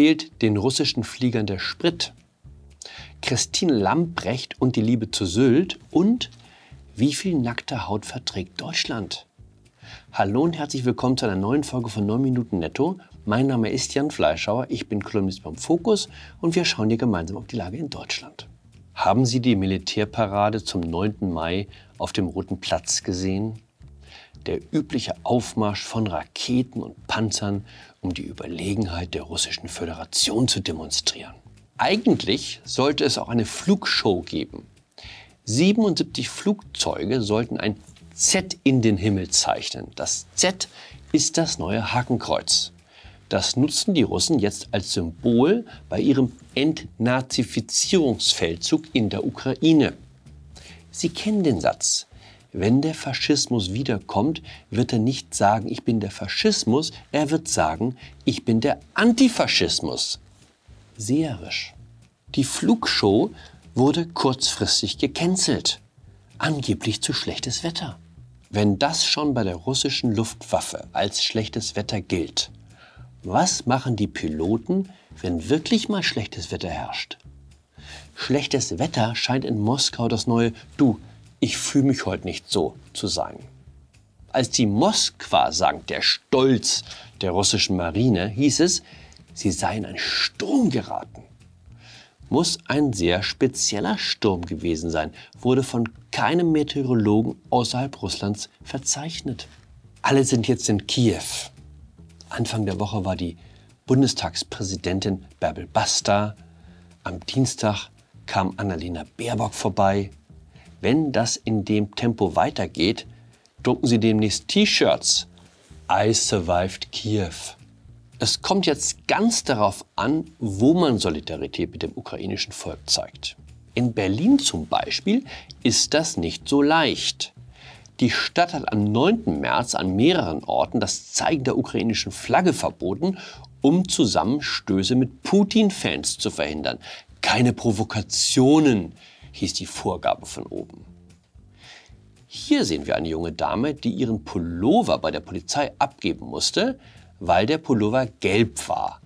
Fehlt den russischen Fliegern der Sprit? Christine Lamprecht und die Liebe zu Sylt und wie viel nackte Haut verträgt Deutschland? Hallo und herzlich willkommen zu einer neuen Folge von 9 Minuten Netto. Mein Name ist Jan Fleischauer, ich bin Kolumnist beim Fokus und wir schauen hier gemeinsam auf die Lage in Deutschland. Haben Sie die Militärparade zum 9. Mai auf dem Roten Platz gesehen? Der übliche Aufmarsch von Raketen und Panzern, um die Überlegenheit der Russischen Föderation zu demonstrieren. Eigentlich sollte es auch eine Flugshow geben. 77 Flugzeuge sollten ein Z in den Himmel zeichnen. Das Z ist das neue Hakenkreuz. Das nutzen die Russen jetzt als Symbol bei ihrem Entnazifizierungsfeldzug in der Ukraine. Sie kennen den Satz. Wenn der Faschismus wiederkommt, wird er nicht sagen, ich bin der Faschismus, er wird sagen, ich bin der Antifaschismus. Seherisch. Die Flugshow wurde kurzfristig gecancelt. Angeblich zu schlechtes Wetter. Wenn das schon bei der russischen Luftwaffe als schlechtes Wetter gilt, was machen die Piloten, wenn wirklich mal schlechtes Wetter herrscht? Schlechtes Wetter scheint in Moskau das neue Du, ich fühle mich heute nicht so zu sein. Als die Moskwa sank, der Stolz der russischen Marine, hieß es, sie sei in einen Sturm geraten muss ein sehr spezieller Sturm gewesen sein, wurde von keinem Meteorologen außerhalb Russlands verzeichnet. Alle sind jetzt in Kiew. Anfang der Woche war die Bundestagspräsidentin Bärbel Basta. Am Dienstag kam Annalena Baerbock vorbei. Wenn das in dem Tempo weitergeht, drucken sie demnächst T-Shirts. I survived Kiew. Es kommt jetzt ganz darauf an, wo man Solidarität mit dem ukrainischen Volk zeigt. In Berlin zum Beispiel ist das nicht so leicht. Die Stadt hat am 9. März an mehreren Orten das Zeigen der ukrainischen Flagge verboten, um Zusammenstöße mit Putin-Fans zu verhindern. Keine Provokationen, hieß die Vorgabe von oben. Hier sehen wir eine junge Dame, die ihren Pullover bei der Polizei abgeben musste, weil der Pullover gelb war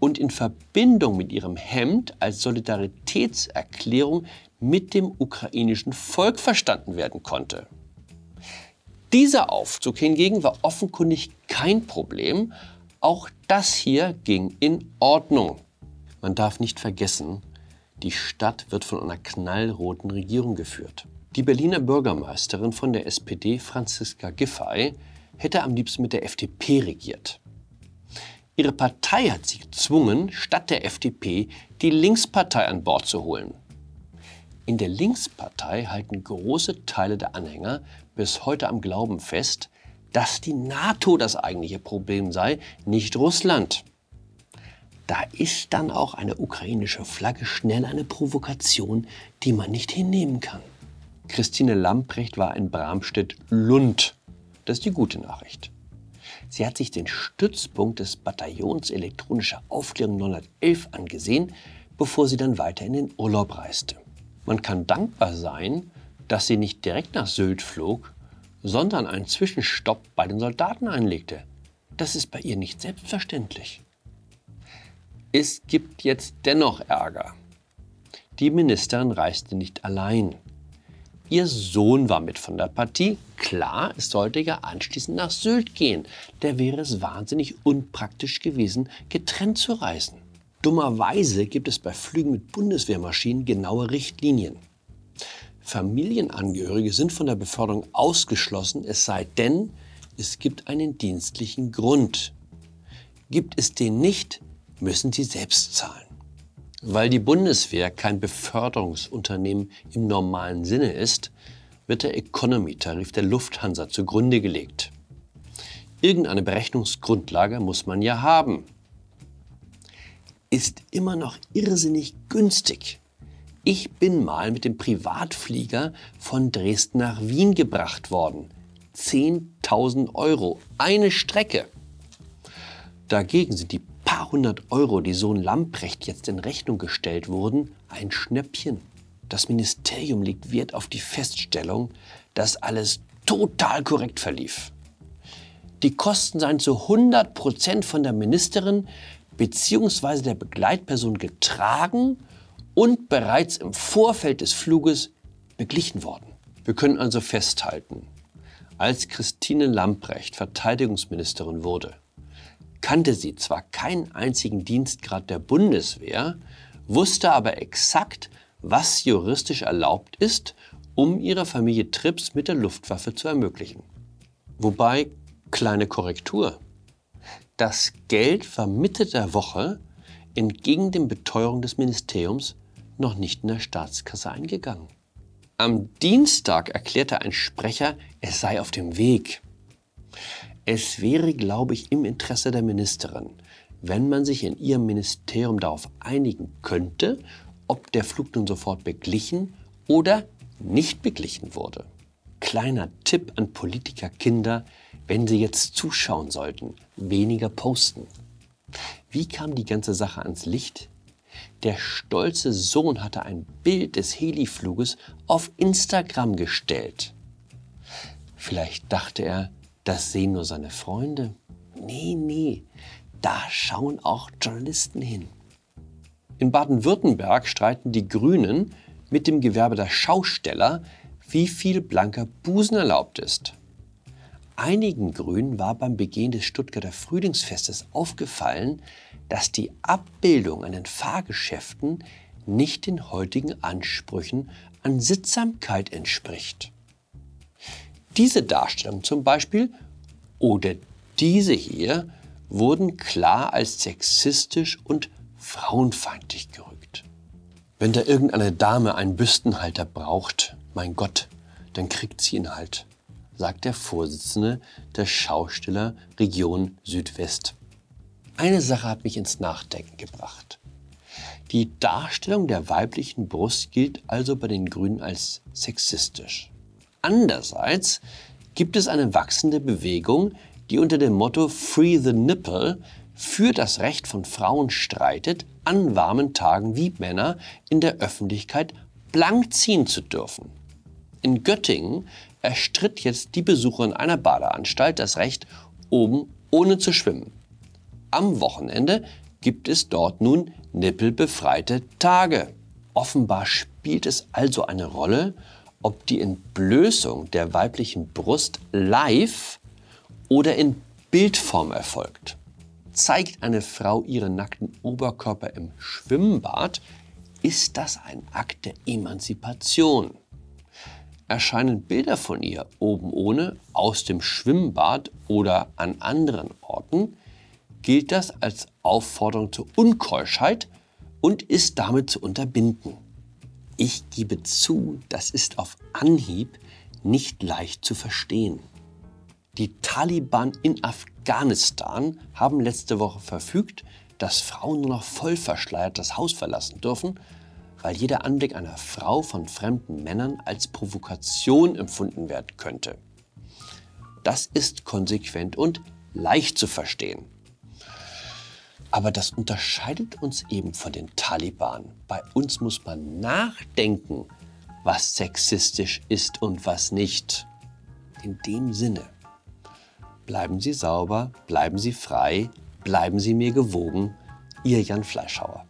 und in Verbindung mit ihrem Hemd als Solidaritätserklärung mit dem ukrainischen Volk verstanden werden konnte. Dieser Aufzug hingegen war offenkundig kein Problem. Auch das hier ging in Ordnung. Man darf nicht vergessen, die Stadt wird von einer knallroten Regierung geführt. Die Berliner Bürgermeisterin von der SPD, Franziska Giffey, hätte am liebsten mit der FDP regiert. Ihre Partei hat sie gezwungen, statt der FDP die Linkspartei an Bord zu holen. In der Linkspartei halten große Teile der Anhänger bis heute am Glauben fest, dass die NATO das eigentliche Problem sei, nicht Russland. Da ist dann auch eine ukrainische Flagge schnell eine Provokation, die man nicht hinnehmen kann. Christine Lamprecht war in Bramstedt-Lund. Das ist die gute Nachricht. Sie hat sich den Stützpunkt des Bataillons elektronischer Aufklärung 911 angesehen, bevor sie dann weiter in den Urlaub reiste. Man kann dankbar sein, dass sie nicht direkt nach Sylt flog, sondern einen Zwischenstopp bei den Soldaten einlegte. Das ist bei ihr nicht selbstverständlich. Es gibt jetzt dennoch Ärger. Die Ministerin reiste nicht allein. Ihr Sohn war mit von der Partie. Klar, es sollte ja anschließend nach Sylt gehen. Da wäre es wahnsinnig unpraktisch gewesen, getrennt zu reisen. Dummerweise gibt es bei Flügen mit Bundeswehrmaschinen genaue Richtlinien. Familienangehörige sind von der Beförderung ausgeschlossen, es sei denn, es gibt einen dienstlichen Grund. Gibt es den nicht, müssen sie selbst zahlen. Weil die Bundeswehr kein Beförderungsunternehmen im normalen Sinne ist, wird der Economy-Tarif der Lufthansa zugrunde gelegt. Irgendeine Berechnungsgrundlage muss man ja haben. Ist immer noch irrsinnig günstig. Ich bin mal mit dem Privatflieger von Dresden nach Wien gebracht worden. 10.000 Euro, eine Strecke. Dagegen sind die paar hundert Euro, die Sohn Lamprecht jetzt in Rechnung gestellt wurden, ein Schnäppchen. Das Ministerium legt Wert auf die Feststellung, dass alles total korrekt verlief. Die Kosten seien zu 100 Prozent von der Ministerin, bzw. der Begleitperson getragen und bereits im Vorfeld des Fluges beglichen worden. Wir können also festhalten, als Christine Lamprecht Verteidigungsministerin wurde, kannte sie zwar keinen einzigen Dienstgrad der Bundeswehr, wusste aber exakt, was juristisch erlaubt ist, um ihrer Familie Trips mit der Luftwaffe zu ermöglichen. Wobei, kleine Korrektur, das Geld war Mitte der Woche entgegen den Beteuerungen des Ministeriums noch nicht in der Staatskasse eingegangen. Am Dienstag erklärte ein Sprecher, es sei auf dem Weg. Es wäre, glaube ich, im Interesse der Ministerin, wenn man sich in ihrem Ministerium darauf einigen könnte, ob der Flug nun sofort beglichen oder nicht beglichen wurde. Kleiner Tipp an Politikerkinder, wenn sie jetzt zuschauen sollten, weniger posten. Wie kam die ganze Sache ans Licht? Der stolze Sohn hatte ein Bild des Helifluges auf Instagram gestellt. Vielleicht dachte er, das sehen nur seine Freunde. Nee, nee, da schauen auch Journalisten hin. In Baden-Württemberg streiten die Grünen mit dem Gewerbe der Schausteller, wie viel blanker Busen erlaubt ist. Einigen Grünen war beim Begehen des Stuttgarter Frühlingsfestes aufgefallen, dass die Abbildung an den Fahrgeschäften nicht den heutigen Ansprüchen an Sittsamkeit entspricht. Diese Darstellung zum Beispiel oder diese hier wurden klar als sexistisch und frauenfeindlich gerückt. Wenn da irgendeine Dame einen Büstenhalter braucht, mein Gott, dann kriegt sie ihn halt, sagt der Vorsitzende der Schausteller Region Südwest. Eine Sache hat mich ins Nachdenken gebracht. Die Darstellung der weiblichen Brust gilt also bei den Grünen als sexistisch. Andererseits gibt es eine wachsende Bewegung, die unter dem Motto Free the Nipple für das Recht von Frauen streitet, an warmen Tagen wie Männer in der Öffentlichkeit blank ziehen zu dürfen. In Göttingen erstritt jetzt die Besucherin einer Badeanstalt das Recht, oben ohne zu schwimmen. Am Wochenende gibt es dort nun nippelbefreite Tage. Offenbar spielt es also eine Rolle, ob die Entblößung der weiblichen Brust live oder in Bildform erfolgt. Zeigt eine Frau ihren nackten Oberkörper im Schwimmbad, ist das ein Akt der Emanzipation. Erscheinen Bilder von ihr oben ohne aus dem Schwimmbad oder an anderen Orten, gilt das als Aufforderung zur Unkeuschheit und ist damit zu unterbinden. Ich gebe zu, das ist auf Anhieb nicht leicht zu verstehen. Die Taliban in Afghanistan haben letzte Woche verfügt, dass Frauen nur noch voll verschleiert das Haus verlassen dürfen, weil jeder Anblick einer Frau von fremden Männern als Provokation empfunden werden könnte. Das ist konsequent und leicht zu verstehen. Aber das unterscheidet uns eben von den Taliban. Bei uns muss man nachdenken, was sexistisch ist und was nicht. In dem Sinne, bleiben Sie sauber, bleiben Sie frei, bleiben Sie mir gewogen, Ihr Jan Fleischhauer.